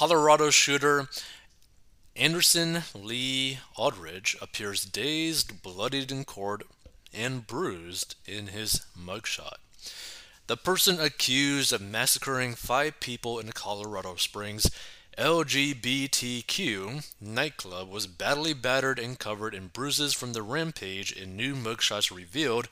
Colorado shooter Anderson Lee Aldridge appears dazed, bloodied in court, and bruised in his mugshot. The person accused of massacring five people in Colorado Springs LGBTQ nightclub was badly battered and covered in bruises from the rampage in new mugshots revealed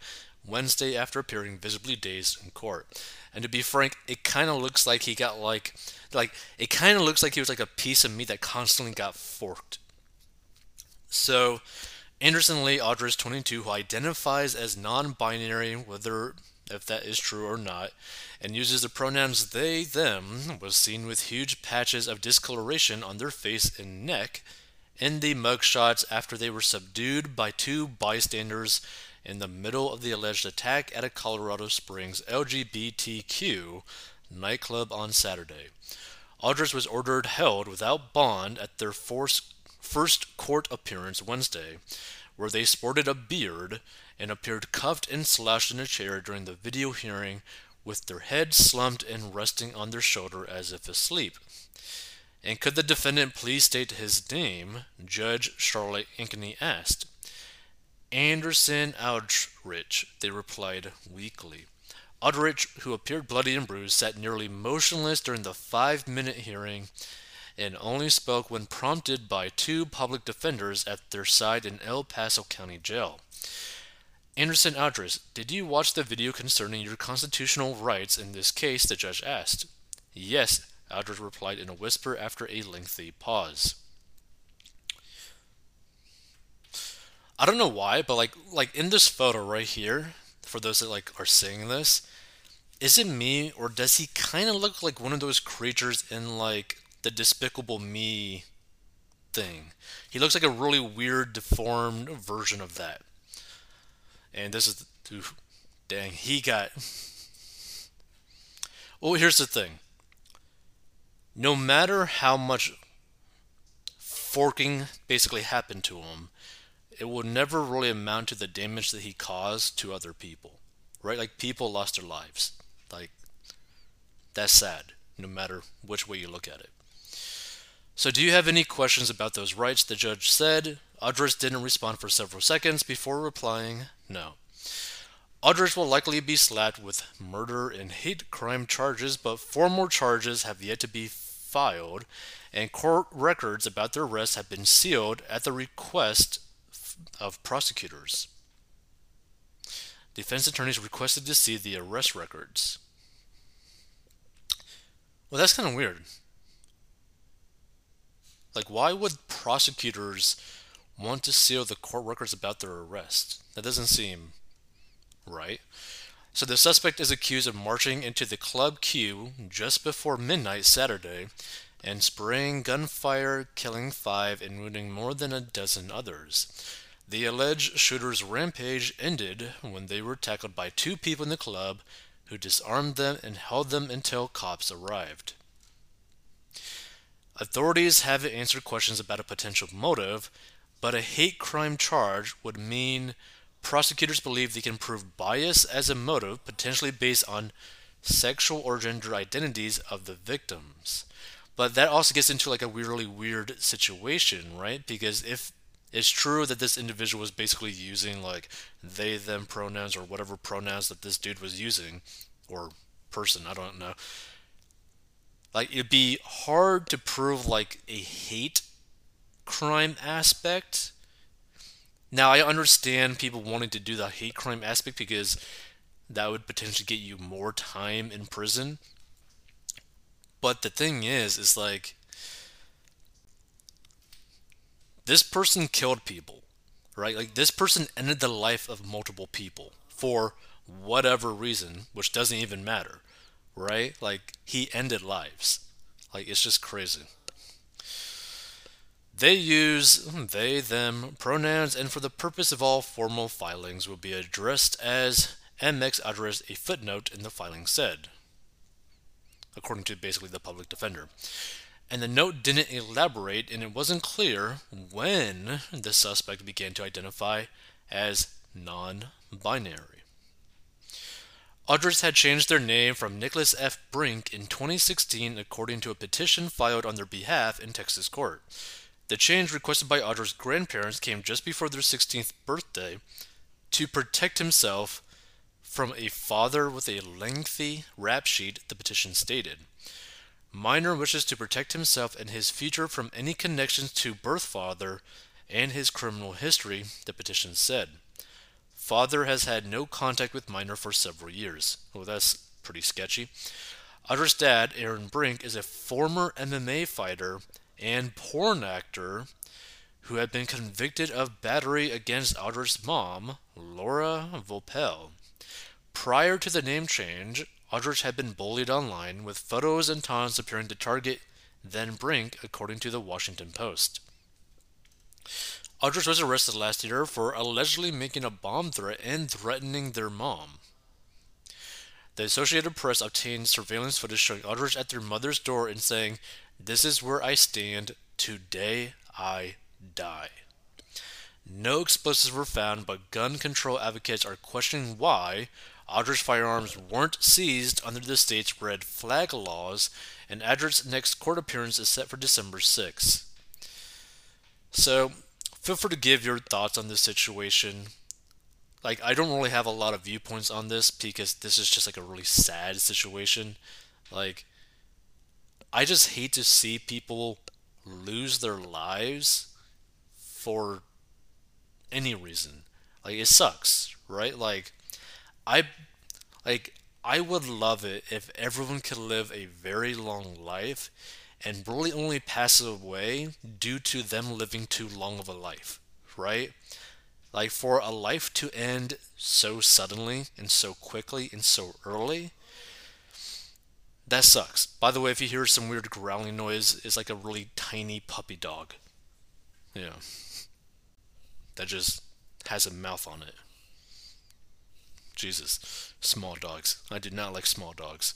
Wednesday after appearing visibly dazed in court. And to be frank, it kind of looks like he got like like it kind of looks like he was like a piece of meat that constantly got forked. So, Anderson Lee Aldridge, 22, who identifies as non-binary, whether if that is true or not, and uses the pronouns they, them, was seen with huge patches of discoloration on their face and neck in the mugshots after they were subdued by two bystanders in the middle of the alleged attack at a Colorado Springs LGBTQ nightclub on Saturday. Aldridge was ordered held without bond at their first court appearance Wednesday, where they sported a beard and appeared cuffed and slouched in a chair during the video hearing with their heads slumped and resting on their shoulder as if asleep. And could the defendant please state his name? Judge Charlotte Ankeny asked. Anderson Aldridge, they replied weakly. Aldridge, who appeared bloody and bruised, sat nearly motionless during the five minute hearing and only spoke when prompted by two public defenders at their side in El Paso County Jail. Anderson Aldridge, did you watch the video concerning your constitutional rights in this case? the judge asked. Yes, Aldridge replied in a whisper after a lengthy pause. I don't know why, but like like in this photo right here, for those that like are seeing this, is it me or does he kind of look like one of those creatures in like the Despicable Me thing? He looks like a really weird, deformed version of that. And this is, the, dang, he got. Well, here's the thing. No matter how much forking basically happened to him, it will never really amount to the damage that he caused to other people. Right? Like people lost their lives. Like that's sad, no matter which way you look at it. So, do you have any questions about those rights? The judge said. Aldridge didn't respond for several seconds before replying, no. Aldridge will likely be slapped with murder and hate crime charges, but four more charges have yet to be filed, and court records about their arrest have been sealed at the request of prosecutors. Defense attorneys requested to see the arrest records. Well, that's kind of weird. Like, why would prosecutors want to seal the court records about their arrest? That doesn't seem right. So the suspect is accused of marching into the Club Q just before midnight Saturday and spraying gunfire, killing five and wounding more than a dozen others. The alleged shooter's rampage ended when they were tackled by two people in the club who disarmed them and held them until cops arrived. Authorities haven't answered questions about a potential motive, but a hate crime charge would mean prosecutors believe they can prove bias as a motive, potentially based on sexual or gender identities of the victims. But that also gets into like a really weird situation, right? Because if it's true that this individual was basically using like they them pronouns or whatever pronouns that this dude was using or person i don't know. Like it'd be hard to prove like a hate crime aspect. Now i understand people wanting to do the hate crime aspect because that would potentially get you more time in prison. But the thing is is like this person killed people, right? Like this person ended the life of multiple people for whatever reason, which doesn't even matter, right? Like he ended lives. Like it's just crazy. They use hmm, they, them pronouns, and for the purpose of all formal filings will be addressed as MX Aldrich a footnote in the filing said, according to basically the public defender and the note didn't elaborate, and it wasn't clear when the suspect began to identify as non binary. Aldrich's had changed their name from Nicholas F. Brink in 2016 according to a petition filed on their behalf in Texas court. The change requested by Aldrich's grandparents came just before their 16th birthday to protect himself from a father with a lengthy rap sheet, the petition stated. Minor wishes to protect himself and his future from any connections to birth father and his criminal history, the petition said. Father has had no contact with minor for several years. Well, that's pretty sketchy. Aldrich's dad, Aaron Brink, is a former MMA fighter and porn actor who had been convicted of battery against Aldrich's mom, Laura Voepel. Prior to the name change, Aldrich had been bullied online, with photos and taunts appearing to target then Brink, according to the Washington Post. Aldrich was arrested last year for allegedly making a bomb threat and threatening their mom. The Associated Press obtained surveillance footage showing Aldrich at their mother's door and saying, This is where I stand. Today I die. No explosives were found, but gun control advocates are questioning why Aldrich's firearms weren't seized under the state's red flag laws, and Aldrich's next court appearance is set for December 6. So, feel free to give your thoughts on this situation. Like, I don't really have a lot of viewpoints on this because this is just like a really sad situation. Like, I just hate to see people lose their lives for any reason. Like, it sucks, right? Like, I, like, I would love it if everyone could live a very long life and really only pass away due to them living too long of a life, right? Like for a life to end so suddenly and so quickly and so early, that sucks. By the way, if you hear some weird growling noise, it's like a really tiny puppy dog. Yeah. That just has a mouth on it. Jesus. Small dogs. I do not like small dogs.